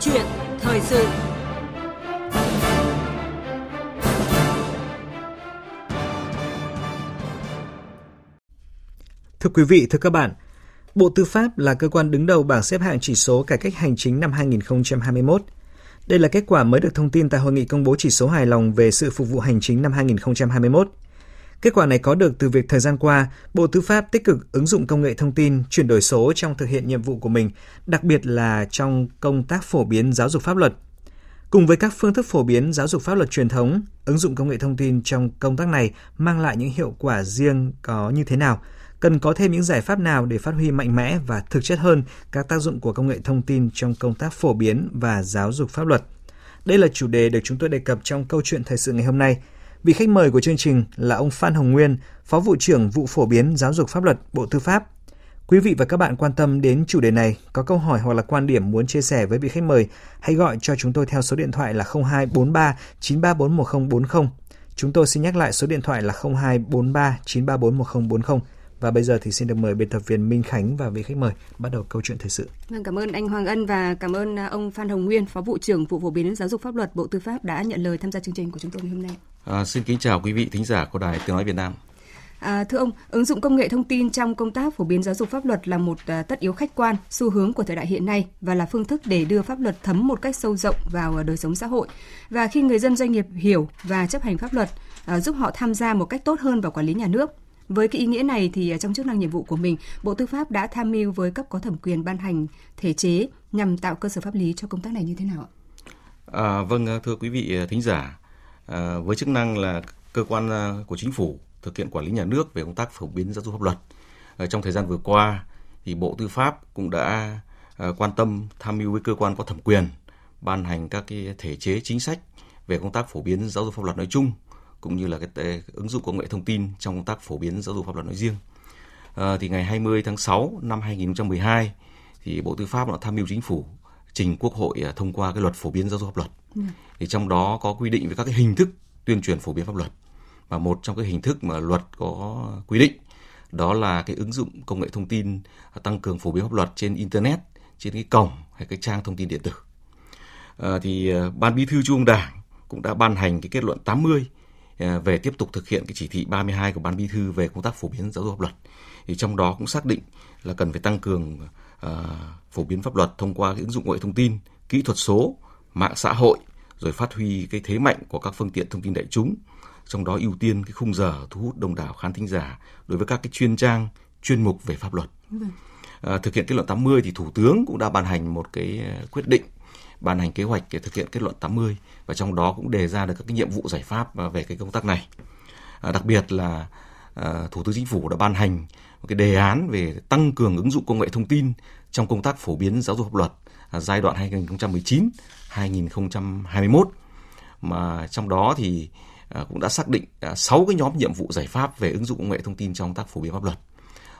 chuyện thời sự. Thưa quý vị, thưa các bạn, Bộ Tư pháp là cơ quan đứng đầu bảng xếp hạng chỉ số cải cách hành chính năm 2021. Đây là kết quả mới được thông tin tại hội nghị công bố chỉ số hài lòng về sự phục vụ hành chính năm 2021. Kết quả này có được từ việc thời gian qua, Bộ Tư pháp tích cực ứng dụng công nghệ thông tin, chuyển đổi số trong thực hiện nhiệm vụ của mình, đặc biệt là trong công tác phổ biến giáo dục pháp luật. Cùng với các phương thức phổ biến giáo dục pháp luật truyền thống, ứng dụng công nghệ thông tin trong công tác này mang lại những hiệu quả riêng có như thế nào? Cần có thêm những giải pháp nào để phát huy mạnh mẽ và thực chất hơn các tác dụng của công nghệ thông tin trong công tác phổ biến và giáo dục pháp luật? Đây là chủ đề được chúng tôi đề cập trong câu chuyện thời sự ngày hôm nay – Vị khách mời của chương trình là ông Phan Hồng Nguyên, Phó vụ trưởng vụ phổ biến giáo dục pháp luật Bộ Tư pháp. Quý vị và các bạn quan tâm đến chủ đề này, có câu hỏi hoặc là quan điểm muốn chia sẻ với vị khách mời, hãy gọi cho chúng tôi theo số điện thoại là 0243 934 1040. Chúng tôi xin nhắc lại số điện thoại là 0243 934 1040. Và bây giờ thì xin được mời biên tập viên Minh Khánh và vị khách mời bắt đầu câu chuyện thời sự. Vâng, cảm ơn anh Hoàng Ân và cảm ơn à, ông Phan Hồng Nguyên, Phó vụ trưởng vụ phổ biến giáo dục pháp luật Bộ Tư pháp đã nhận lời tham gia chương trình của chúng tôi ngày hôm nay. À, xin kính chào quý vị thính giả của Đài Tiếng Nói Việt Nam. À, thưa ông, ứng dụng công nghệ thông tin trong công tác phổ biến giáo dục pháp luật là một uh, tất yếu khách quan, xu hướng của thời đại hiện nay và là phương thức để đưa pháp luật thấm một cách sâu rộng vào đời sống xã hội. Và khi người dân doanh nghiệp hiểu và chấp hành pháp luật, uh, giúp họ tham gia một cách tốt hơn vào quản lý nhà nước. Với cái ý nghĩa này thì trong chức năng nhiệm vụ của mình, Bộ Tư pháp đã tham mưu với cấp có thẩm quyền ban hành thể chế nhằm tạo cơ sở pháp lý cho công tác này như thế nào ạ? À, vâng, thưa quý vị thính giả, à, với chức năng là cơ quan ờ, của chính phủ thực hiện quản lý nhà nước về công tác phổ biến giáo dục pháp luật. À, trong thời gian vừa qua thì Bộ Tư pháp cũng đã à, quan tâm tham mưu với cơ quan có thẩm quyền ban hành các cái thể chế chính sách về công tác phổ biến giáo dục pháp luật nói chung cũng như là cái ứng dụng công nghệ thông tin trong công tác phổ biến giáo dục pháp luật nói riêng. À, thì ngày 20 tháng 6 năm 2012 thì Bộ Tư pháp đã tham mưu chính phủ trình Quốc hội à, thông qua cái luật phổ biến giáo dục pháp luật. Ừ. Thì trong đó có quy định về các cái hình thức tuyên truyền phổ biến pháp luật. Và một trong cái hình thức mà luật có quy định đó là cái ứng dụng công nghệ thông tin tăng cường phổ biến pháp luật trên internet, trên cái cổng hay cái trang thông tin điện tử. À, thì à, Ban Bí thư Trung ương Đảng cũng đã ban hành cái kết luận 80 à, về tiếp tục thực hiện cái chỉ thị 32 của Ban Bí thư về công tác phổ biến giáo dục pháp luật. Thì trong đó cũng xác định là cần phải tăng cường uh, phổ biến pháp luật thông qua ứng dụng công nghệ thông tin, kỹ thuật số, mạng xã hội rồi phát huy cái thế mạnh của các phương tiện thông tin đại chúng trong đó ưu tiên cái khung giờ thu hút đông đảo khán thính giả đối với các cái chuyên trang chuyên mục về pháp luật. À, thực hiện kết luận 80 thì thủ tướng cũng đã ban hành một cái à, quyết định ban hành kế hoạch để thực hiện kết luận 80 và trong đó cũng đề ra được các cái nhiệm vụ giải pháp về cái công tác này. À, đặc biệt là à, thủ tướng chính phủ đã ban hành một cái đề án về tăng cường ứng dụng công nghệ thông tin trong công tác phổ biến giáo dục pháp luật à, giai đoạn 2019 2021 mà trong đó thì à, cũng đã xác định à, 6 cái nhóm nhiệm vụ giải pháp về ứng dụng công nghệ thông tin trong tác phổ biến pháp luật.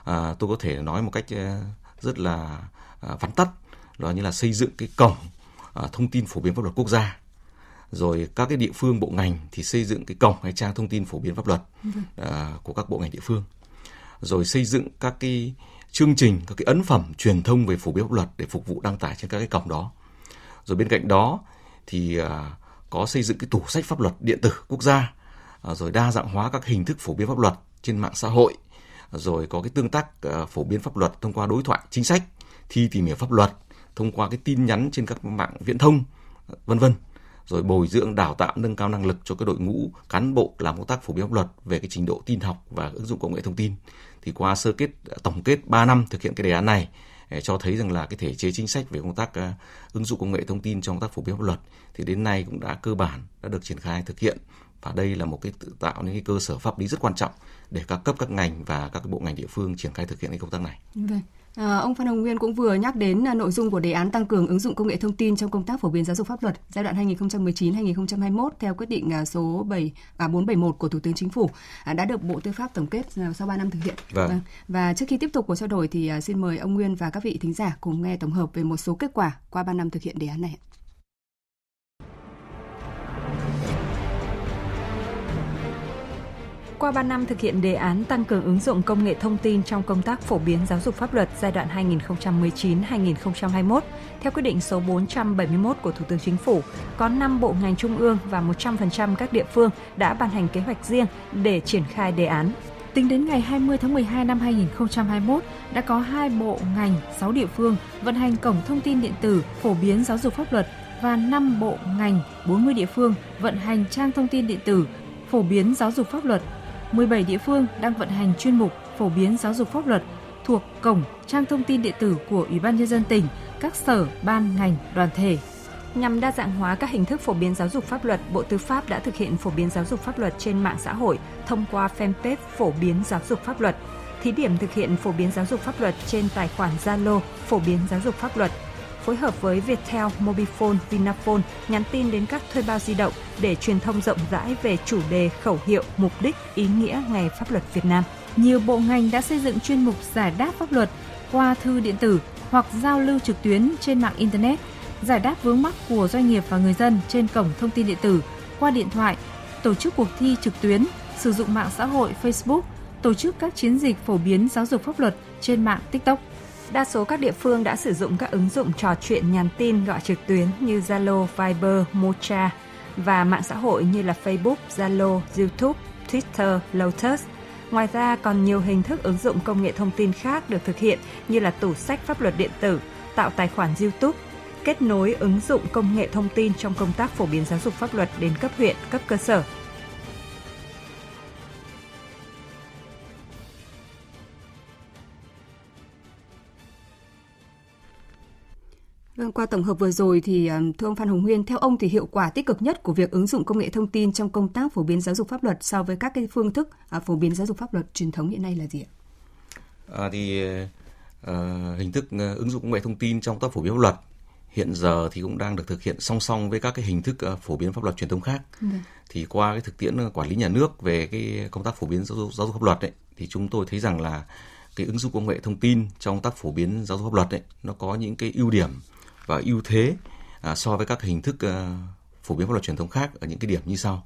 À, tôi có thể nói một cách à, rất là à, vắn tắt đó như là xây dựng cái cổng à, thông tin phổ biến pháp luật quốc gia. Rồi các cái địa phương bộ ngành thì xây dựng cái cổng hay trang thông tin phổ biến pháp luật à, của các bộ ngành địa phương rồi xây dựng các cái chương trình, các cái ấn phẩm truyền thông về phổ biến pháp luật để phục vụ đăng tải trên các cái cổng đó. Rồi bên cạnh đó thì à, có xây dựng cái tủ sách pháp luật điện tử quốc gia à, rồi đa dạng hóa các hình thức phổ biến pháp luật trên mạng xã hội, rồi có cái tương tác à, phổ biến pháp luật thông qua đối thoại chính sách, thi tìm hiểu pháp luật, thông qua cái tin nhắn trên các mạng viễn thông, vân vân. Rồi bồi dưỡng, đào tạo, nâng cao năng lực cho cái đội ngũ cán bộ làm công tác phổ biến pháp luật về cái trình độ tin học và ứng dụng công nghệ thông tin thì qua sơ kết, tổng kết 3 năm thực hiện cái đề án này ờ, cho thấy rằng là cái thể chế chính sách về công tác ờ, ứng dụng công nghệ thông tin trong công tác phổ biến pháp luật thì đến nay cũng đã cơ bản đã được triển khai thực hiện và đây là một cái tự tạo những cái cơ sở pháp lý rất quan trọng để các cấp, các ngành và các bộ ngành địa phương triển khai thực hiện cái công tác này. Vâng. À, ông Phan Hồng Nguyên cũng vừa nhắc đến à, nội dung của đề án tăng cường ứng dụng công nghệ thông tin trong công tác phổ biến giáo dục pháp luật giai đoạn 2019-2021 theo quyết định à, số 7 à, 471 của Thủ tướng Chính phủ à, đã được Bộ Tư pháp tổng kết à, sau 3 năm thực hiện. Vâng. Vâng. Và trước khi tiếp tục cuộc trao đổi thì xin mời ông Nguyên và các vị thính giả cùng nghe tổng hợp về một số kết quả qua 3 năm thực hiện đề án này. Qua 3 năm thực hiện đề án tăng cường ứng dụng công nghệ thông tin trong công tác phổ biến giáo dục pháp luật giai đoạn 2019-2021, theo quyết định số 471 của Thủ tướng Chính phủ, có 5 bộ ngành trung ương và 100% các địa phương đã ban hành kế hoạch riêng để triển khai đề án. Tính đến ngày 20 tháng 12 năm 2021, đã có 2 bộ ngành, 6 địa phương vận hành cổng thông tin điện tử phổ biến giáo dục pháp luật và 5 bộ ngành, 40 địa phương vận hành trang thông tin điện tử phổ biến giáo dục pháp luật 17 địa phương đang vận hành chuyên mục phổ biến giáo dục pháp luật thuộc cổng trang thông tin điện tử của Ủy ban nhân dân tỉnh, các sở, ban, ngành, đoàn thể. Nhằm đa dạng hóa các hình thức phổ biến giáo dục pháp luật, Bộ Tư pháp đã thực hiện phổ biến giáo dục pháp luật trên mạng xã hội thông qua fanpage phổ biến giáo dục pháp luật. Thí điểm thực hiện phổ biến giáo dục pháp luật trên tài khoản Zalo phổ biến giáo dục pháp luật phối hợp với Viettel, Mobifone, Vinaphone nhắn tin đến các thuê bao di động để truyền thông rộng rãi về chủ đề, khẩu hiệu, mục đích, ý nghĩa Ngày Pháp luật Việt Nam. Nhiều bộ ngành đã xây dựng chuyên mục giải đáp pháp luật qua thư điện tử hoặc giao lưu trực tuyến trên mạng Internet, giải đáp vướng mắc của doanh nghiệp và người dân trên cổng thông tin điện tử, qua điện thoại, tổ chức cuộc thi trực tuyến, sử dụng mạng xã hội Facebook, tổ chức các chiến dịch phổ biến giáo dục pháp luật trên mạng TikTok. Đa số các địa phương đã sử dụng các ứng dụng trò chuyện nhắn tin gọi trực tuyến như Zalo, Viber, Mocha và mạng xã hội như là Facebook, Zalo, YouTube, Twitter, Lotus. Ngoài ra còn nhiều hình thức ứng dụng công nghệ thông tin khác được thực hiện như là tủ sách pháp luật điện tử, tạo tài khoản YouTube, kết nối ứng dụng công nghệ thông tin trong công tác phổ biến giáo dục pháp luật đến cấp huyện, cấp cơ sở qua tổng hợp vừa rồi thì ờ, thưa ông Phan Hồng Huyên, theo ông thì hiệu quả tích cực nhất của việc ứng dụng công nghệ thông tin trong công tác phổ biến giáo dục pháp luật so với các cái phương thức à, phổ biến giáo dục pháp luật truyền thống hiện nay là gì ạ? À, thì uh, hình thức ứng dụng công nghệ thông tin trong tác phổ biến pháp luật hiện giờ thì cũng đang được thực hiện song song với các cái hình thức phổ biến pháp luật truyền thống khác. Ừ. Thì qua cái thực tiễn quản lý nhà nước về cái công tác phổ biến giáo dục, giáo dục pháp luật ấy, thì chúng tôi thấy rằng là cái ứng dụng công nghệ thông tin trong tác phổ biến giáo dục pháp luật ấy, nó có những cái ưu điểm và ưu thế à, so với các hình thức à, phổ biến pháp luật truyền thống khác ở những cái điểm như sau.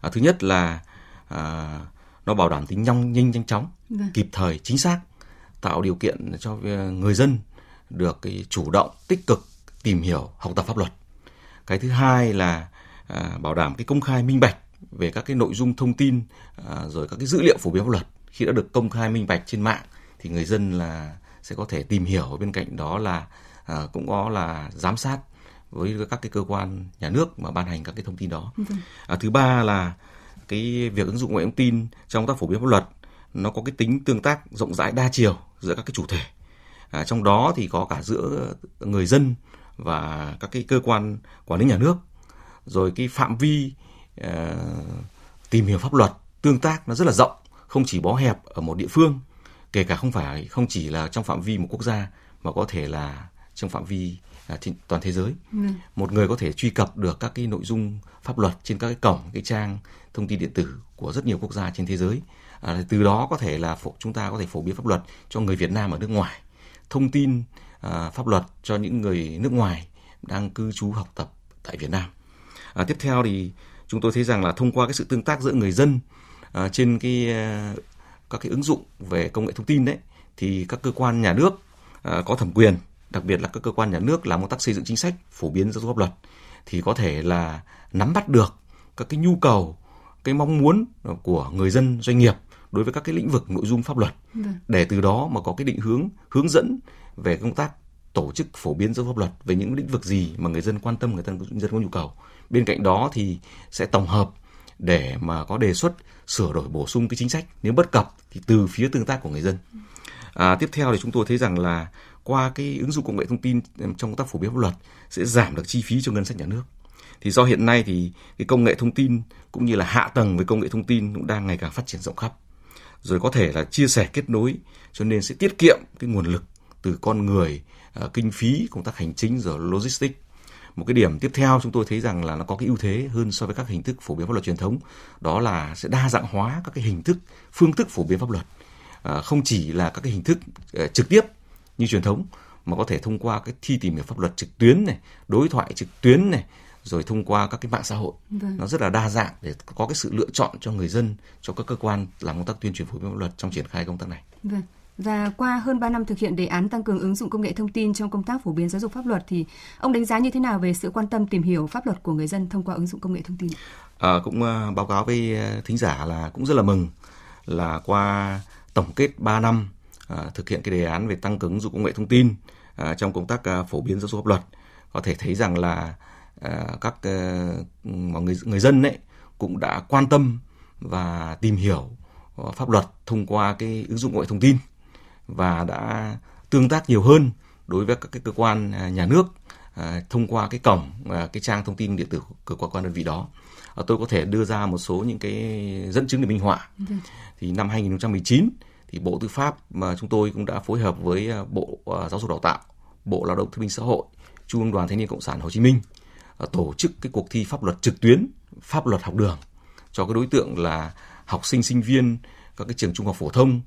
À, thứ nhất là à, nó bảo đảm tính nhanh nhanh nhanh chóng, vâng. kịp thời, chính xác, tạo điều kiện cho à, người dân được cái chủ động, tích cực tìm hiểu, học tập pháp luật. Cái thứ hai là à, bảo đảm cái công khai minh bạch về các cái nội dung thông tin à, rồi các cái dữ liệu phổ biến pháp luật khi đã được công khai minh bạch trên mạng thì người dân là sẽ có thể tìm hiểu bên cạnh đó là à, cũng có là giám sát với các cái cơ quan nhà nước mà ban hành các cái thông tin đó. À, thứ ba là cái việc ứng dụng công nghệ thông tin trong tác phổ biến pháp luật nó có cái tính tương tác rộng rãi đa chiều giữa các cái chủ thể. À, trong đó thì có cả giữa người dân và các cái cơ quan quản lý nhà nước. Rồi cái phạm vi uh, tìm hiểu pháp luật tương tác nó rất là rộng, không chỉ bó hẹp ở một địa phương, kể cả không phải không chỉ là trong phạm vi một quốc gia mà có thể là trong phạm vi à, toàn thế giới. Ừ. Một người có thể truy cập được các cái nội dung pháp luật trên các cái cổng, cái trang thông tin điện tử của rất nhiều quốc gia trên thế giới. À, từ đó có thể là phổ, chúng ta có thể phổ biến pháp luật cho người Việt Nam ở nước ngoài, thông tin à, pháp luật cho những người nước ngoài đang cư trú học tập tại Việt Nam. À, tiếp theo thì chúng tôi thấy rằng là thông qua cái sự tương tác giữa người dân à, trên cái à, các cái ứng dụng về công nghệ thông tin đấy thì các cơ quan nhà nước à, có thẩm quyền đặc biệt là các cơ quan nhà nước làm công tác xây dựng chính sách phổ biến giáo dục pháp luật thì có thể là nắm bắt được các cái nhu cầu cái mong muốn của người dân doanh nghiệp đối với các cái lĩnh vực nội dung pháp luật. Vâng. để từ đó mà có cái định hướng hướng dẫn về công tác tổ chức phổ biến giáo dục pháp luật về những lĩnh vực gì mà người dân quan tâm người dân dân có nhu cầu. Bên cạnh đó thì sẽ tổng hợp để mà có đề xuất sửa đổi bổ sung cái chính sách. Nếu bất cập thì từ phía tương tác của người dân. À, tiếp theo thì chúng tôi thấy rằng là qua cái ứng dụng công nghệ thông tin ừ, trong công tác phổ biến pháp luật sẽ giảm được chi phí cho ngân sách nhà nước. Thì do hiện nay thì cái công nghệ thông tin cũng như là hạ tầng về công nghệ thông tin cũng đang ngày càng phát triển rộng khắp. Rồi có thể là chia sẻ kết nối cho nên sẽ tiết kiệm cái nguồn lực từ con người, ờ, kinh phí, công tác hành chính rồi logistics. Một cái điểm tiếp theo chúng tôi thấy rằng là nó có cái ưu thế hơn so với các hình thức phổ biến pháp luật truyền thống, đó là sẽ đa dạng hóa các cái hình thức, phương thức phổ biến pháp luật. Ờ, không chỉ là các cái hình thức ờ, trực tiếp như truyền thống mà có thể thông qua cái thi tìm hiểu pháp luật trực tuyến này, đối thoại trực tuyến này, rồi thông qua các cái mạng xã hội vâng. nó rất là đa dạng để có cái sự lựa chọn cho người dân cho các cơ quan làm công tác tuyên truyền phổ biến pháp luật trong triển khai công tác này. Vâng. Và qua hơn 3 năm thực hiện đề án tăng cường ứng dụng công nghệ thông tin trong công tác phổ biến giáo dục pháp luật thì ông đánh giá như thế nào về sự quan tâm tìm hiểu pháp luật của người dân thông qua ứng dụng công nghệ thông tin? À, cũng uh, báo cáo với ờ, thính giả là cũng rất là mừng là qua tổng kết 3 năm thực hiện cái đề án về tăng cường ứng dụng công nghệ thông tin uh, trong công tác uh, phổ biến giáo dục pháp luật có thể thấy rằng là các người người dân ấy cũng đã quan tâm và tìm hiểu pháp luật thông qua cái ứng dụng công nghệ thông tin và đã tương tác nhiều hơn đối với các cái cơ quan à, nhà nước à, thông qua cái cổng cái trang thông tin điện tử của cơ quan đơn vị đó. À, tôi có thể đưa ra một số những cái dẫn chứng để minh họa. Vâng. Thì năm 2019 thì Bộ Tư pháp mà chúng tôi cũng đã phối hợp với à, Bộ à, Giáo dục Đào tạo, Bộ Lao động Thương binh Xã hội, Trung ương Đoàn Thanh niên Cộng sản Hồ Chí Minh à, tổ chức cái cuộc thi pháp luật trực tuyến, pháp luật học đường cho cái đối tượng là học sinh sinh viên các cái trường trung học phổ thông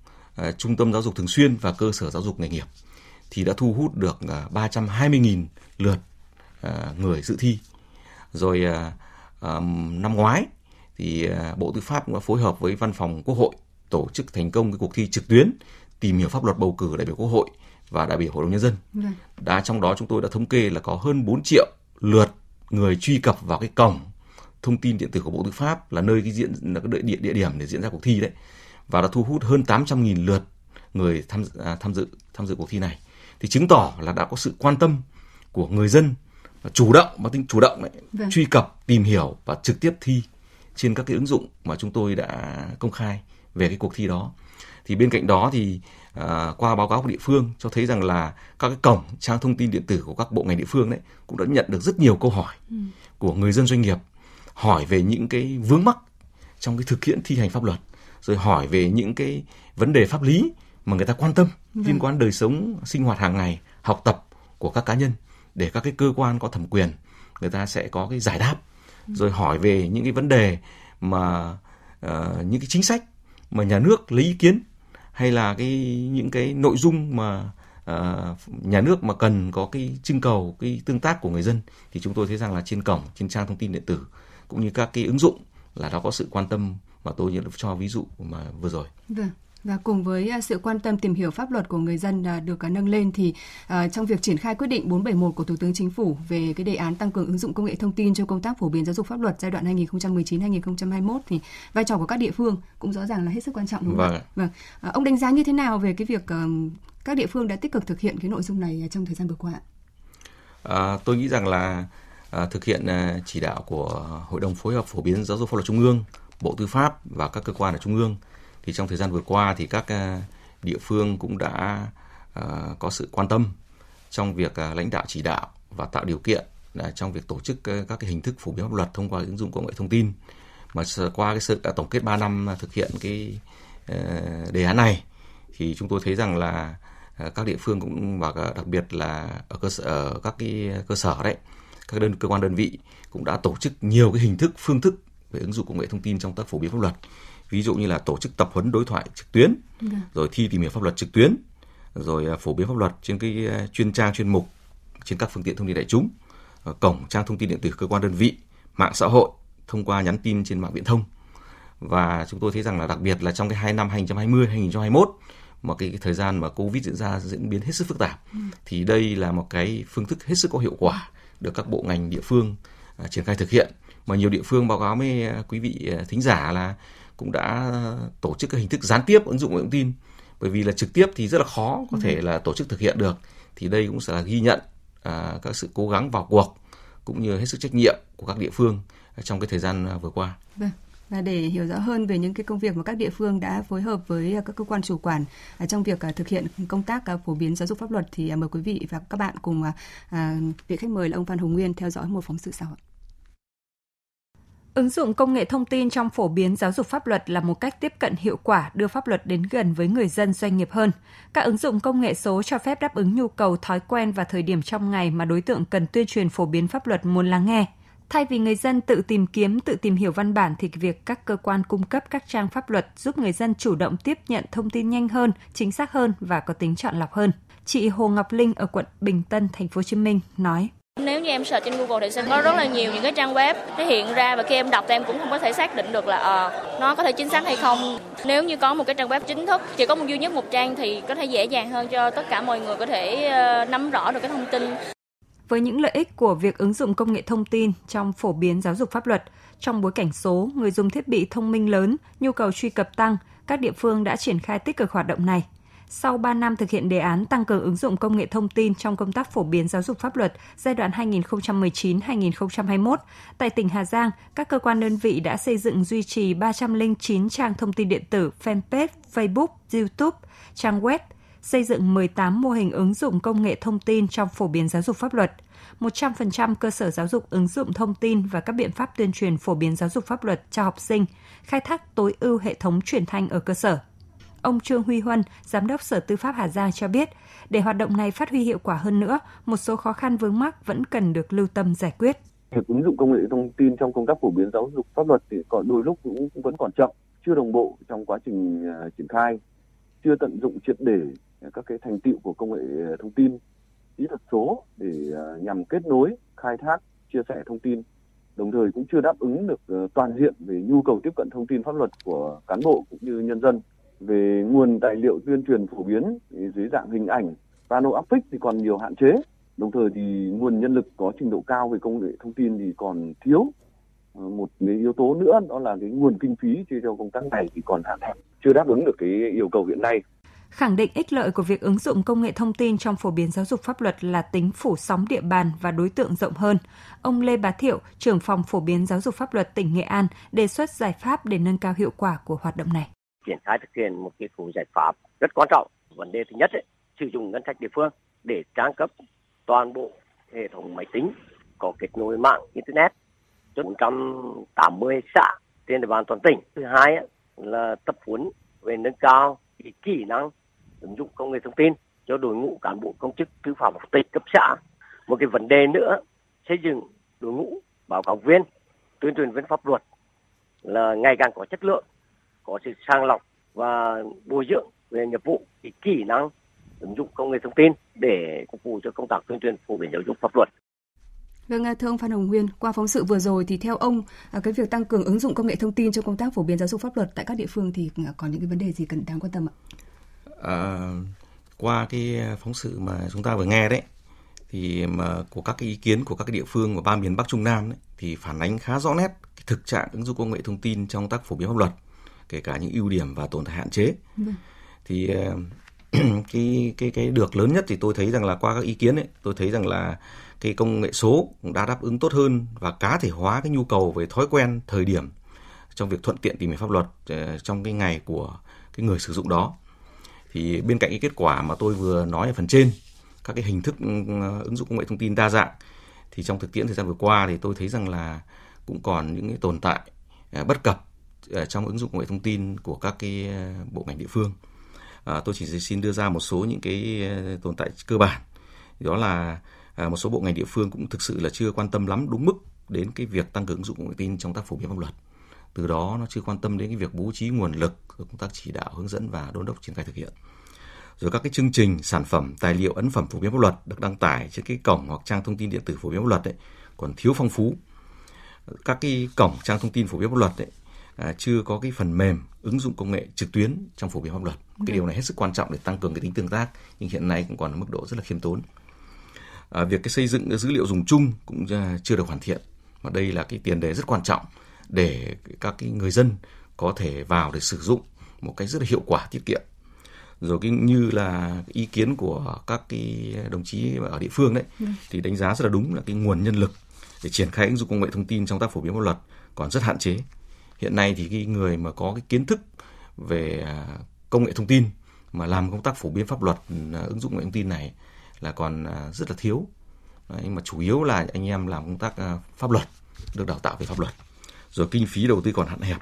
trung tâm giáo dục thường xuyên và cơ sở giáo dục nghề nghiệp thì đã thu hút được 320.000 lượt người dự thi. Rồi năm ngoái thì Bộ Tư pháp cũng đã phối hợp với Văn phòng Quốc hội tổ chức thành công cái cuộc thi trực tuyến tìm hiểu pháp luật bầu cử đại biểu Quốc hội và đại biểu Hội đồng nhân dân. Vâng. Đã trong đó chúng tôi đã thống kê là có hơn 4 triệu lượt người truy cập vào cái cổng thông tin điện tử của Bộ Tư pháp là nơi cái diễn là cái địa địa điểm để diễn ra cuộc thi đấy và đã thu hút hơn 800.000 lượt người tham à, tham dự tham dự cuộc thi này thì chứng tỏ là đã có sự quan tâm của người dân chủ động mang tính chủ động đấy, vâng. truy cập tìm hiểu và trực tiếp thi trên các cái ứng dụng mà chúng tôi đã công khai về cái cuộc thi đó thì bên cạnh đó thì à, qua báo cáo của địa phương cho thấy rằng là các cái cổng trang thông tin điện tử của các bộ ngành địa phương đấy cũng đã nhận được rất nhiều câu hỏi ừ. của người dân doanh nghiệp hỏi về những cái vướng mắc trong cái thực hiện thi hành pháp luật rồi hỏi về những cái vấn đề pháp lý mà người ta quan tâm vâng. liên quan đời sống sinh hoạt hàng ngày học tập của các cá nhân để các cái cơ quan có thẩm quyền người ta sẽ có cái giải đáp rồi hỏi về những cái vấn đề mà uh, những cái chính sách mà nhà nước lấy ý kiến hay là cái những cái nội dung mà uh, nhà nước mà cần có cái trưng cầu cái tương tác của người dân thì chúng tôi thấy rằng là trên cổng trên trang thông tin điện tử cũng như các cái ứng dụng là nó có sự quan tâm mà tôi nhận cho ví dụ mà vừa rồi. Vâng. Và cùng với à, sự quan tâm tìm hiểu pháp luật của người dân à, được à, nâng lên thì trong việc triển khai quyết định 471 của Thủ tướng Chính phủ về cái đề án tăng cường ứng dụng công nghệ thông tin cho công tác phổ biến giáo dục pháp luật giai đoạn 2019-2021 thì vai trò của các địa phương cũng rõ ràng là hết sức quan trọng đúng không vâng. Vâng. Uh, ông đánh giá như thế nào về cái việc các địa phương đã tích cực thực hiện cái nội dung này trong thời gian vừa qua? À, tôi nghĩ rằng là à, thực hiện à, chỉ đạo của Hội đồng phối hợp phổ biến giáo dục pháp luật Trung ương Bộ Tư pháp và các cơ quan ở trung ương thì trong thời gian vừa qua thì các à, địa phương cũng đã à, có sự quan tâm trong việc à, lãnh đạo chỉ đạo và tạo điều kiện trong việc tổ chức các cái hình thức phổ biến pháp luật thông qua ứng dụng công nghệ thông tin. Mà qua cái sự tổng kết 3 năm thực hiện cái đề án này, thì chúng tôi thấy rằng là các địa phương cũng, và đặc biệt là ở cơ sở, ở các cái cơ sở đấy, các đơn, cơ quan đơn vị cũng đã tổ chức nhiều cái hình thức, phương thức về ứng dụng công nghệ thông tin trong tác phổ biến pháp luật ví dụ như là tổ chức tập huấn đối thoại trực tuyến Được. Vâng. rồi thi tìm hiểu pháp luật trực tuyến rồi à, phổ biến pháp luật trên cái à, chuyên trang chuyên mục trên các phương tiện thông tin đại chúng à, cổng trang thông tin điện tử cơ quan đơn vị mạng xã hội thông qua nhắn tin trên mạng viễn thông và chúng tôi thấy rằng là đặc biệt là trong cái hai năm 2020 2021 mà cái, cái thời gian mà Covid diễn ra diễn biến hết sức phức tạp ừ. thì đây là một cái phương thức hết sức có hiệu quả được các bộ ngành địa phương uh, triển khai thực hiện mà nhiều địa phương báo cáo với quý vị thính giả là cũng đã tổ chức các hình thức gián tiếp ứng dụng công nghệ thông tin bởi vì là trực tiếp thì rất là khó có thể ừ. là tổ chức thực hiện được thì đây cũng sẽ là ghi nhận à, các sự cố gắng vào cuộc cũng như hết sức trách nhiệm của các địa phương trong cái thời gian vừa qua. Vâng. Và để hiểu rõ hơn về những cái công việc mà các địa phương đã phối hợp với các cơ quan chủ quản trong việc thực hiện công tác phổ biến giáo dục pháp luật thì mời quý vị và các bạn cùng vị khách mời là ông Phan Hồng Nguyên theo dõi một phóng sự sau. Ứng dụng công nghệ thông tin trong phổ biến giáo dục pháp luật là một cách tiếp cận hiệu quả đưa pháp luật đến gần với người dân doanh nghiệp hơn. Các ứng dụng công nghệ số cho phép đáp ứng nhu cầu thói quen và thời điểm trong ngày mà đối tượng cần tuyên truyền phổ biến pháp luật muốn lắng nghe. Thay vì người dân tự tìm kiếm, tự tìm hiểu văn bản thì việc các cơ quan cung cấp các trang pháp luật giúp người dân chủ động tiếp nhận thông tin nhanh hơn, chính xác hơn và có tính chọn lọc hơn. Chị Hồ Ngọc Linh ở quận Bình Tân, thành phố Hồ Chí Minh nói: nếu như em search trên Google thì sẽ có rất là nhiều những cái trang web nó hiện ra và khi em đọc thì em cũng không có thể xác định được là à, nó có thể chính xác hay không. Nếu như có một cái trang web chính thức chỉ có một duy nhất một trang thì có thể dễ dàng hơn cho tất cả mọi người có thể uh, nắm rõ được cái thông tin. Với những lợi ích của việc ứng dụng công nghệ thông tin trong phổ biến giáo dục pháp luật, trong bối cảnh số, người dùng thiết bị thông minh lớn, nhu cầu truy cập tăng, các địa phương đã triển khai tích cực hoạt động này sau 3 năm thực hiện đề án tăng cường ứng dụng công nghệ thông tin trong công tác phổ biến giáo dục pháp luật giai đoạn 2019-2021, tại tỉnh Hà Giang, các cơ quan đơn vị đã xây dựng duy trì 309 trang thông tin điện tử, fanpage, Facebook, YouTube, trang web, xây dựng 18 mô hình ứng dụng công nghệ thông tin trong phổ biến giáo dục pháp luật. 100% cơ sở giáo dục ứng dụng thông tin và các biện pháp tuyên truyền phổ biến giáo dục pháp luật cho học sinh, khai thác tối ưu hệ thống truyền thanh ở cơ sở. Ông Trương Huy Huân, Giám đốc Sở Tư pháp Hà Giang cho biết, để hoạt động này phát huy hiệu quả hơn nữa, một số khó khăn vướng mắc vẫn cần được lưu tâm giải quyết. Việc ứng dụng công nghệ thông tin trong công tác phổ biến giáo dục pháp luật thì còn đôi lúc cũng vẫn còn chậm, chưa đồng bộ trong quá trình à, triển khai, chưa tận dụng triệt để các cái thành tựu của công nghệ à, thông tin, kỹ thuật số để à, nhằm kết nối, khai thác, chia sẻ thông tin đồng thời cũng chưa đáp ứng được toàn diện về nhu cầu tiếp cận thông tin pháp luật của cán bộ cũng như nhân dân về nguồn tài liệu tuyên truyền phổ biến dưới dạng hình ảnh pano áp phích thì còn nhiều hạn chế. Đồng thời thì nguồn nhân lực có trình độ cao về công nghệ thông tin thì còn thiếu. Ờ, một cái yếu tố nữa đó là cái nguồn kinh phí cho công tác này thì còn hạn hẹp chưa đáp ứng được cái yêu cầu hiện nay. Khẳng định ích lợi của việc ứng dụng công nghệ thông tin trong phổ biến giáo dục pháp luật là tính phủ sóng địa bàn và đối tượng rộng hơn. Ông Lê Bá Thiệu, trưởng phòng phổ biến giáo dục pháp luật tỉnh Nghệ An, đề xuất giải pháp để nâng cao hiệu quả của hoạt động này triển khai thực hiện một cái số giải pháp rất quan trọng. Vấn đề thứ nhất ấy, sử dụng ngân sách địa phương để trang cấp toàn bộ hệ thống máy tính có kết nối mạng internet cho 480 xã trên địa bàn toàn tỉnh. Thứ hai ấy, là tập huấn về nâng cao cái kỹ năng ứng dụng công nghệ thông tin cho đội ngũ cán bộ công chức tư pháp tỉnh cấp xã. Một cái vấn đề nữa xây dựng đội ngũ báo cáo viên tuyên truyền viên pháp luật là ngày càng có chất lượng có sự sàng lọc và bồi dưỡng về nghiệp vụ cái kỹ năng ứng dụng công nghệ thông tin để phục vụ cho công tác tuyên truyền phổ biến giáo dục pháp luật. Vâng, thưa ông Phan Hồng Nguyên, qua phóng sự vừa rồi thì theo ông, à, cái việc tăng cường ứng dụng công nghệ thông tin trong công tác phổ biến giáo dục pháp luật tại các địa phương thì à, có những cái vấn đề gì cần đáng quan tâm ạ? À, qua cái phóng sự mà chúng ta vừa nghe đấy, thì mà của các cái ý kiến của các cái địa phương của ba miền Bắc Trung Nam đấy, thì phản ánh khá rõ nét cái thực trạng ứng dụng công nghệ thông tin trong tác phổ biến pháp luật kể cả những ưu điểm và tồn tại hạn chế. Vâng. thì ờ, cái cái cái được lớn nhất thì tôi thấy rằng là qua các ý kiến ấy tôi thấy rằng là cái công nghệ số cũng đã đáp ứng tốt hơn và cá thể hóa cái nhu cầu về thói quen thời điểm trong việc thuận tiện tìm hiểu pháp luật ờ, trong cái ngày của cái người sử dụng đó. Thì bên cạnh cái kết quả mà tôi vừa nói ở phần trên các cái hình thức ứng dụng công nghệ thông tin đa dạng thì trong thực tiễn thời gian vừa qua thì tôi thấy rằng là cũng còn những cái tồn tại ờ, bất cập trong ứng dụng công nghệ thông tin của các cái ờ, bộ ngành địa phương. À, tôi chỉ xin đưa ra một số những cái ờ, tồn tại cơ bản. Đó là à, một số bộ ngành địa phương cũng thực sự là chưa quan tâm lắm đúng mức đến cái việc tăng cường ứng dụng công nghệ tin trong tác phổ biến pháp luật. Từ đó nó chưa quan tâm đến cái việc bố trí nguồn lực, công tác chỉ đạo, hướng dẫn và đôn đốc triển khai thực hiện. Rồi các cái chương trình, sản phẩm, tài liệu, ấn phẩm phổ biến pháp luật được đăng tải trên cái cổng hoặc trang thông tin điện tử phổ biến pháp luật đấy còn thiếu phong phú. Các cái cổng trang thông tin phổ biến pháp luật đấy à, chưa có cái phần mềm ứng dụng công nghệ trực tuyến trong phổ biến pháp luật. Cái điều này hết sức quan trọng để tăng cường cái tính tương tác, nhưng hiện nay cũng còn ở mức độ rất là khiêm tốn. À, việc cái xây dựng cái dữ liệu dùng chung cũng chưa được hoàn thiện, và đây là cái tiền đề rất quan trọng để các cái người dân có thể vào để sử dụng một cách rất là hiệu quả tiết kiệm rồi cái như là ý kiến của các cái đồng chí ở địa phương đấy ừ. thì đánh giá rất là đúng là cái nguồn nhân lực để triển khai ứng dụng công nghệ thông tin trong tác phổ biến pháp luật còn rất hạn chế hiện nay thì cái người mà có cái kiến thức về à, công nghệ thông tin mà làm công tác phổ biến pháp luật à, ứng dụng công nghệ thông tin này là còn à, rất là thiếu. Đấy, mà chủ yếu là anh em làm công tác pháp luật được đào tạo về pháp luật. Rồi kinh phí đầu tư còn hạn hẹp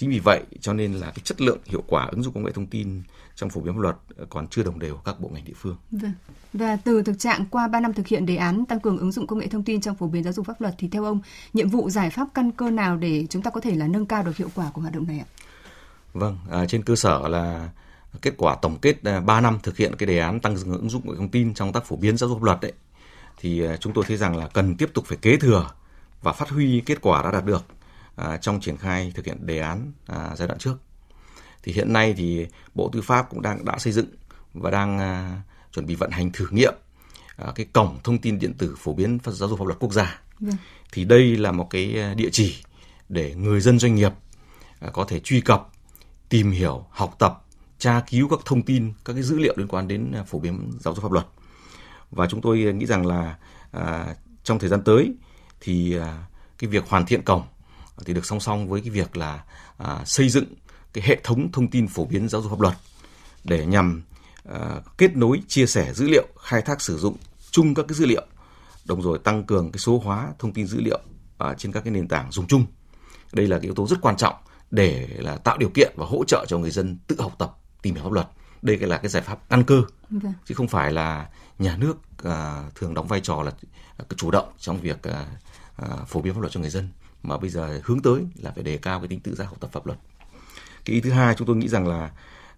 chính vì vậy cho nên là cái chất lượng hiệu quả ứng dụng công nghệ thông tin trong phổ biến pháp luật còn chưa đồng đều các bộ ngành địa phương. Vâng. Và từ thực trạng qua 3 năm thực hiện đề án tăng cường ứng dụng công nghệ thông tin trong phổ biến giáo dục pháp luật thì theo ông, nhiệm vụ giải pháp căn cơ nào để chúng ta có thể là nâng cao được hiệu quả của hoạt động này ạ? Vâng, à, trên cơ sở là kết quả tổng kết 3 à, năm thực hiện cái đề án tăng cường ứng dụng công nghệ thông tin trong tác phổ biến giáo dục pháp luật đấy thì à, chúng tôi thấy rằng là cần tiếp tục phải kế thừa và phát huy kết quả đã đạt được à, trong triển khai thực hiện đề án à, giai đoạn trước. Thì hiện nay thì Bộ Tư pháp cũng đang đã xây dựng và đang à, chuẩn bị vận hành thử nghiệm à, cái cổng thông tin điện tử phổ biến giáo dục pháp luật quốc gia. Vâng. Thì đây là một cái địa chỉ để người dân doanh nghiệp à, có thể truy cập, tìm hiểu, học tập, tra cứu các thông tin, các cái dữ liệu liên quan đến phổ biến giáo dục pháp luật. Và chúng tôi nghĩ rằng là à, trong thời gian tới thì à, cái việc hoàn thiện cổng thì được song song với cái việc là à, xây dựng cái hệ thống thông tin phổ biến giáo dục pháp luật để nhằm à, kết nối chia sẻ dữ liệu khai thác sử dụng chung các cái dữ liệu đồng thời tăng cường cái số hóa thông tin dữ liệu à, trên các cái nền tảng dùng chung. Đây là cái yếu tố rất quan trọng để là tạo điều kiện và hỗ trợ cho người dân tự học tập tìm hiểu pháp luật. Đây là cái giải pháp căn cơ vâng. chứ không phải là nhà nước à, thường đóng vai trò là chủ động trong việc à, à, phổ biến pháp luật cho người dân mà bây giờ hướng tới là phải đề cao cái tính tự giác học tập pháp luật. Cái ý thứ hai chúng tôi nghĩ rằng là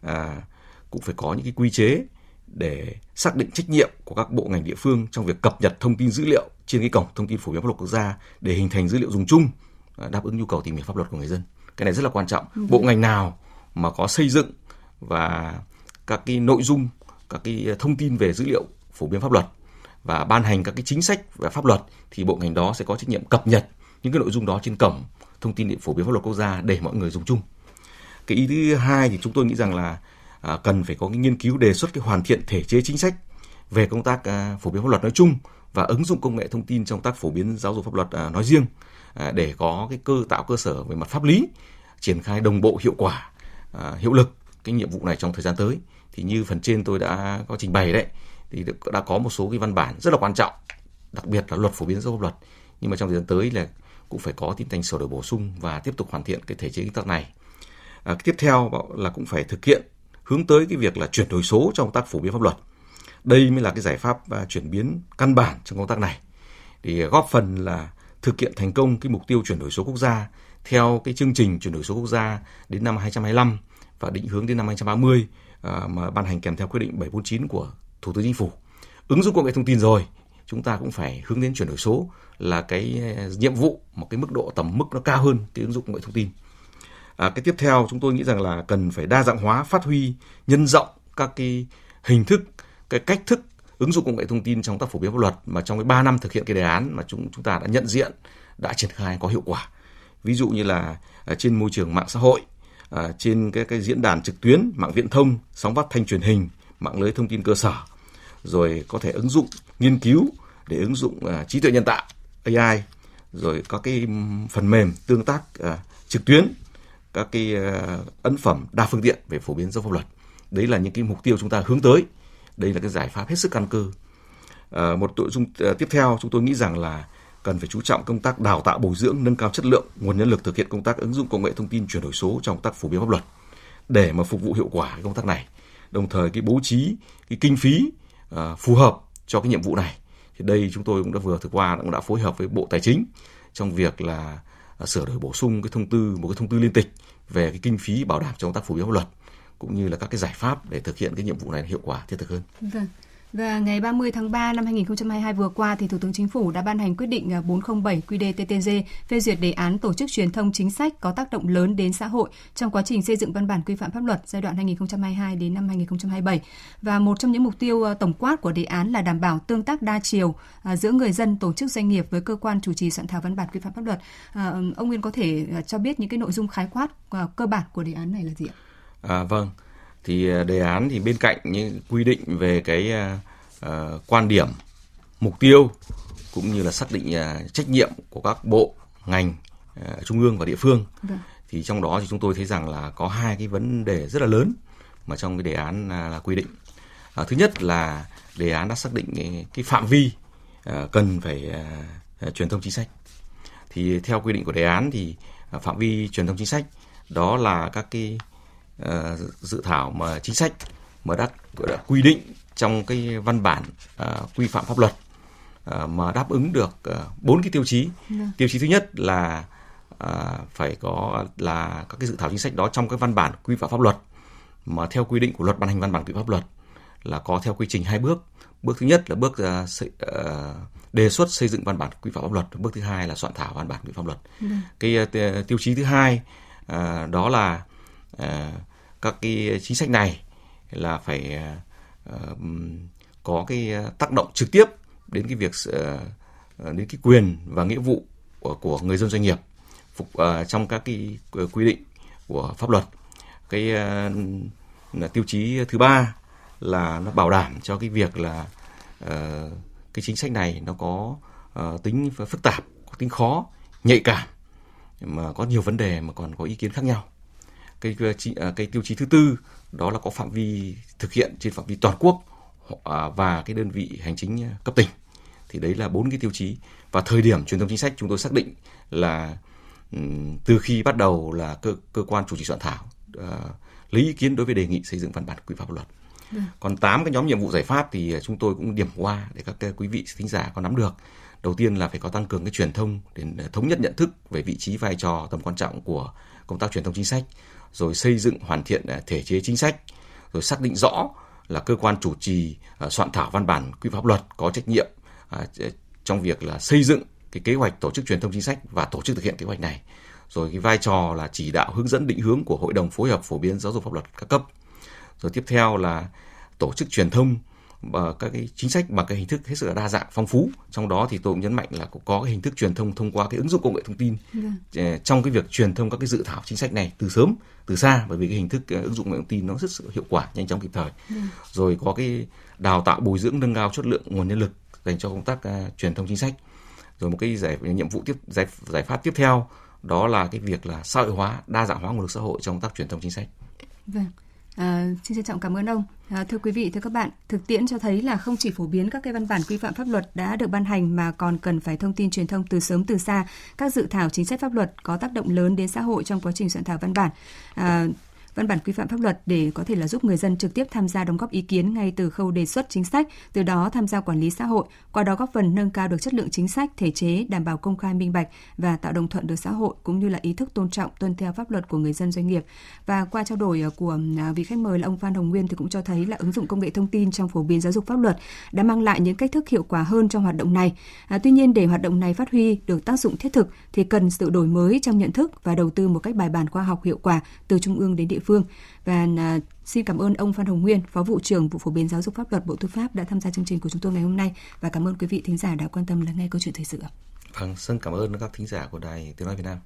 à, cũng phải có những cái quy chế để xác định trách nhiệm của các bộ ngành địa phương trong việc cập nhật thông tin dữ liệu trên cái cổng thông tin phổ biến pháp luật quốc gia để hình thành dữ liệu dùng chung à, đáp ứng nhu cầu tìm hiểu pháp luật của người dân. Cái này rất là quan trọng. Bộ ngành nào mà có xây dựng và các cái nội dung các cái thông tin về dữ liệu phổ biến pháp luật và ban hành các cái chính sách về pháp luật thì bộ ngành đó sẽ có trách nhiệm cập nhật những cái nội dung đó trên cổng thông tin điện phổ biến pháp luật quốc gia để mọi người dùng chung. Cái ý thứ hai thì chúng tôi nghĩ rằng là à, cần phải có cái nghiên cứu đề xuất cái hoàn thiện thể chế chính sách về công tác à, phổ biến pháp luật nói chung và ứng dụng công nghệ thông tin trong tác phổ biến giáo dục pháp luật à, nói riêng à, để có cái cơ tạo cơ sở về mặt pháp lý triển khai đồng bộ hiệu quả à, hiệu lực cái nhiệm vụ này trong thời gian tới thì như phần trên tôi đã có trình bày đấy thì đã có một số cái văn bản rất là quan trọng đặc biệt là luật phổ biến giáo dục pháp luật nhưng mà trong thời gian tới là cũng phải có tiến hành sửa đổi bổ sung và tiếp tục hoàn thiện cái thể chế công tác này. À, tiếp theo là cũng phải thực hiện hướng tới cái việc là chuyển đổi số trong công tác phổ biến pháp luật. Đây mới là cái giải pháp và chuyển biến căn bản trong công tác này. Thì góp phần là thực hiện thành công cái mục tiêu chuyển đổi số quốc gia theo cái chương trình chuyển đổi số quốc gia đến năm 2025 và định hướng đến năm 2030 à, mà ban hành kèm theo quyết định 749 của Thủ tướng Chính phủ. Ứng dụng công nghệ thông tin rồi, chúng ta cũng phải hướng đến chuyển đổi số là cái ờ, nhiệm vụ một cái mức độ tầm mức nó cao hơn cái ứng dụng công nghệ thông tin. À, cái tiếp theo chúng tôi nghĩ rằng là cần phải đa dạng hóa, phát huy, nhân rộng các cái hình thức, cái cách thức ứng dụng công nghệ thông tin trong tác phổ biến pháp luật mà trong cái 3 năm thực hiện cái đề án mà chúng chúng ta đã nhận diện, đã triển khai có hiệu quả. Ví dụ như là à, trên môi trường mạng xã hội, à, trên cái cái diễn đàn trực tuyến, mạng viễn thông, sóng phát thanh truyền hình, mạng lưới thông tin cơ sở, rồi có thể ứng dụng nghiên cứu để ứng dụng uh, trí tuệ nhân tạo AI, rồi có cái phần mềm tương tác uh, trực tuyến, các cái uh, ấn phẩm đa phương tiện về phổ biến giáo pháp luật. Đấy là những cái mục tiêu chúng ta hướng tới. Đây là cái giải pháp hết sức căn cơ. Uh, một nội dung uh, tiếp theo chúng tôi nghĩ rằng là cần phải chú trọng công tác đào tạo bồi dưỡng nâng cao chất lượng nguồn nhân lực thực hiện công tác ứng dụng công nghệ thông tin chuyển đổi số trong công tác phổ biến pháp luật để mà phục vụ hiệu quả công tác này đồng thời cái bố trí cái kinh phí uh, phù hợp cho cái nhiệm vụ này thì đây chúng tôi cũng đã vừa thực qua cũng đã phối hợp với bộ tài chính trong việc là uh, sửa đổi bổ sung cái thông tư một cái thông tư liên tịch về cái kinh phí bảo đảm cho công tác phổ biến pháp luật cũng như là các cái giải pháp để thực hiện cái nhiệm vụ này hiệu quả thiết thực hơn. Vâng. Và ngày 30 tháng 3 năm 2022 vừa qua thì Thủ tướng Chính phủ đã ban hành quyết định à, 407 QĐ-TTG phê duyệt đề án tổ chức truyền thông chính sách có tác động lớn đến xã hội trong quá trình xây dựng văn bản quy phạm pháp luật giai đoạn 2022 đến năm 2027. Và một trong những mục tiêu à, tổng quát của đề án là đảm bảo tương tác đa chiều à, giữa người dân, tổ chức doanh nghiệp với cơ quan chủ trì soạn thảo văn bản quy phạm pháp luật. Ông Nguyên có thể cho biết những cái nội dung khái quát cơ bản của đề án này là gì ạ? À, vâng thì à, đề án thì bên cạnh những quy định về cái uh, quan điểm mục tiêu cũng như là xác định uh, trách nhiệm của các bộ ngành uh, trung ương và địa phương Được. Vâng. thì trong đó thì chúng tôi thấy rằng là có hai cái vấn đề rất là lớn mà trong cái đề án uh, là quy định uh, thứ nhất là đề án đã xác định cái, cái phạm vi uh, cần phải uh, truyền thông chính sách thì theo quy định của đề án thì uh, phạm vi truyền thông chính sách đó là các cái dự thảo mà chính sách mà đã, đã quy định trong cái văn bản uh, quy phạm pháp luật uh, mà đáp ứng được bốn cái tiêu chí. Yeah. Dạ. Tiêu chí thứ nhất là phải có là các cái dự thảo chính sách đó trong cái văn bản quy phạm pháp luật mà theo quy định của luật ban hành văn bản quy phạm pháp luật là có theo quy trình hai bước. Bước thứ nhất là bước uh, uh, đề xuất xây dựng văn bản quy phạm pháp luật, bước thứ hai là soạn thảo văn bản quy phạm luật. Ừ. Cái uh, tiêu chí thứ hai uh, đó là uh, các cái chính sách này là phải uh, có cái tác động trực tiếp đến cái việc uh, đến cái quyền và nghĩa vụ của, của người dân doanh nghiệp phục uh, trong các cái quy định của pháp luật. Cái uh, tiêu chí thứ ba là nó bảo đảm cho cái việc là uh, cái chính sách này nó có uh, tính phức tạp có tính khó nhạy cảm mà có nhiều vấn đề mà còn có ý kiến khác nhau cái cái tiêu chí thứ tư đó là có phạm vi thực hiện trên phạm vi toàn quốc và cái đơn vị hành chính cấp tỉnh thì đấy là bốn cái tiêu chí và thời điểm truyền thông chính sách chúng tôi xác định là từ khi bắt đầu là cơ cơ quan chủ trì soạn thảo uh, lấy ý kiến đối với đề nghị xây dựng văn bản quy phạm pháp luật. Ừ. Còn 8 cái nhóm nhiệm vụ giải pháp thì chúng tôi cũng điểm qua để các quý vị thính giả có nắm được. Đầu tiên là phải có tăng cường cái truyền thông để thống nhất nhận thức về vị trí vai trò tầm quan trọng của công tác truyền thông chính sách, rồi xây dựng hoàn thiện à, thể chế chính sách, rồi xác định rõ là cơ quan chủ trì à, soạn thảo văn bản quy pháp luật có trách nhiệm à, trong việc là xây dựng cái kế hoạch tổ chức truyền thông chính sách và tổ chức thực hiện kế hoạch này. Rồi cái vai trò là chỉ đạo hướng dẫn định hướng của hội đồng phối hợp phổ biến giáo dục pháp luật các cấp. Rồi tiếp theo là tổ chức truyền thông và các cái chính sách bằng cái hình thức hết sức là đa dạng phong phú. Trong đó thì tôi cũng nhấn mạnh là có cái hình thức truyền thông thông qua cái ứng dụng công nghệ thông tin. Ừ. trong cái việc truyền thông các cái dự thảo chính sách này từ sớm từ xa bởi vì cái hình thức ờ, ứng dụng công nghệ thông tin nó rất sự hiệu quả nhanh chóng kịp thời. Ừ. rồi có cái đào tạo bồi dưỡng nâng cao chất lượng nguồn nhân lực dành cho công tác uh, truyền thông chính sách. Rồi một cái giải nhiệm vụ tiếp giải giải pháp tiếp theo đó là cái việc là xã hội hóa đa dạng hóa nguồn lực xã hội trong công tác truyền thông chính sách. Vâng À, xin trân trọng cảm ơn ông. À, thưa quý vị, thưa các bạn, thực tiễn cho thấy là không chỉ phổ biến các cái văn bản quy phạm pháp luật đã được ban hành mà còn cần phải thông tin truyền thông từ sớm từ xa các dự thảo chính sách pháp luật có tác động lớn đến xã hội trong quá trình soạn thảo văn bản. À, văn bản quy phạm pháp luật để có thể là giúp người dân trực tiếp tham gia đóng góp ý kiến ngay từ khâu đề xuất chính sách, từ đó tham gia quản lý xã hội, qua đó góp phần nâng cao được chất lượng chính sách, thể chế, đảm bảo công khai minh bạch và tạo đồng thuận được xã hội cũng như là ý thức tôn trọng tuân theo pháp luật của người dân doanh nghiệp. Và qua trao đổi à, của à, vị khách mời là ông Phan Hồng Nguyên thì cũng cho thấy là ứng dụng công nghệ thông tin trong phổ biến giáo dục pháp luật đã mang lại những cách thức hiệu quả hơn trong hoạt động này. À, tuy nhiên để hoạt động này phát huy được tác dụng thiết thực thì cần sự đổi mới trong nhận thức và đầu tư một cách bài bản khoa học hiệu quả từ trung ương đến địa phương. Và à, xin cảm ơn ông Phan Hồng Nguyên, Phó vụ trưởng vụ phổ biến giáo dục pháp luật Bộ Tư pháp đã tham gia chương trình của chúng tôi ngày hôm nay và cảm ơn quý vị thính giả đã quan tâm lắng nghe câu chuyện thời sự. Vâng, xin cảm ơn các thính giả của Đài Tiếng nói Việt Nam.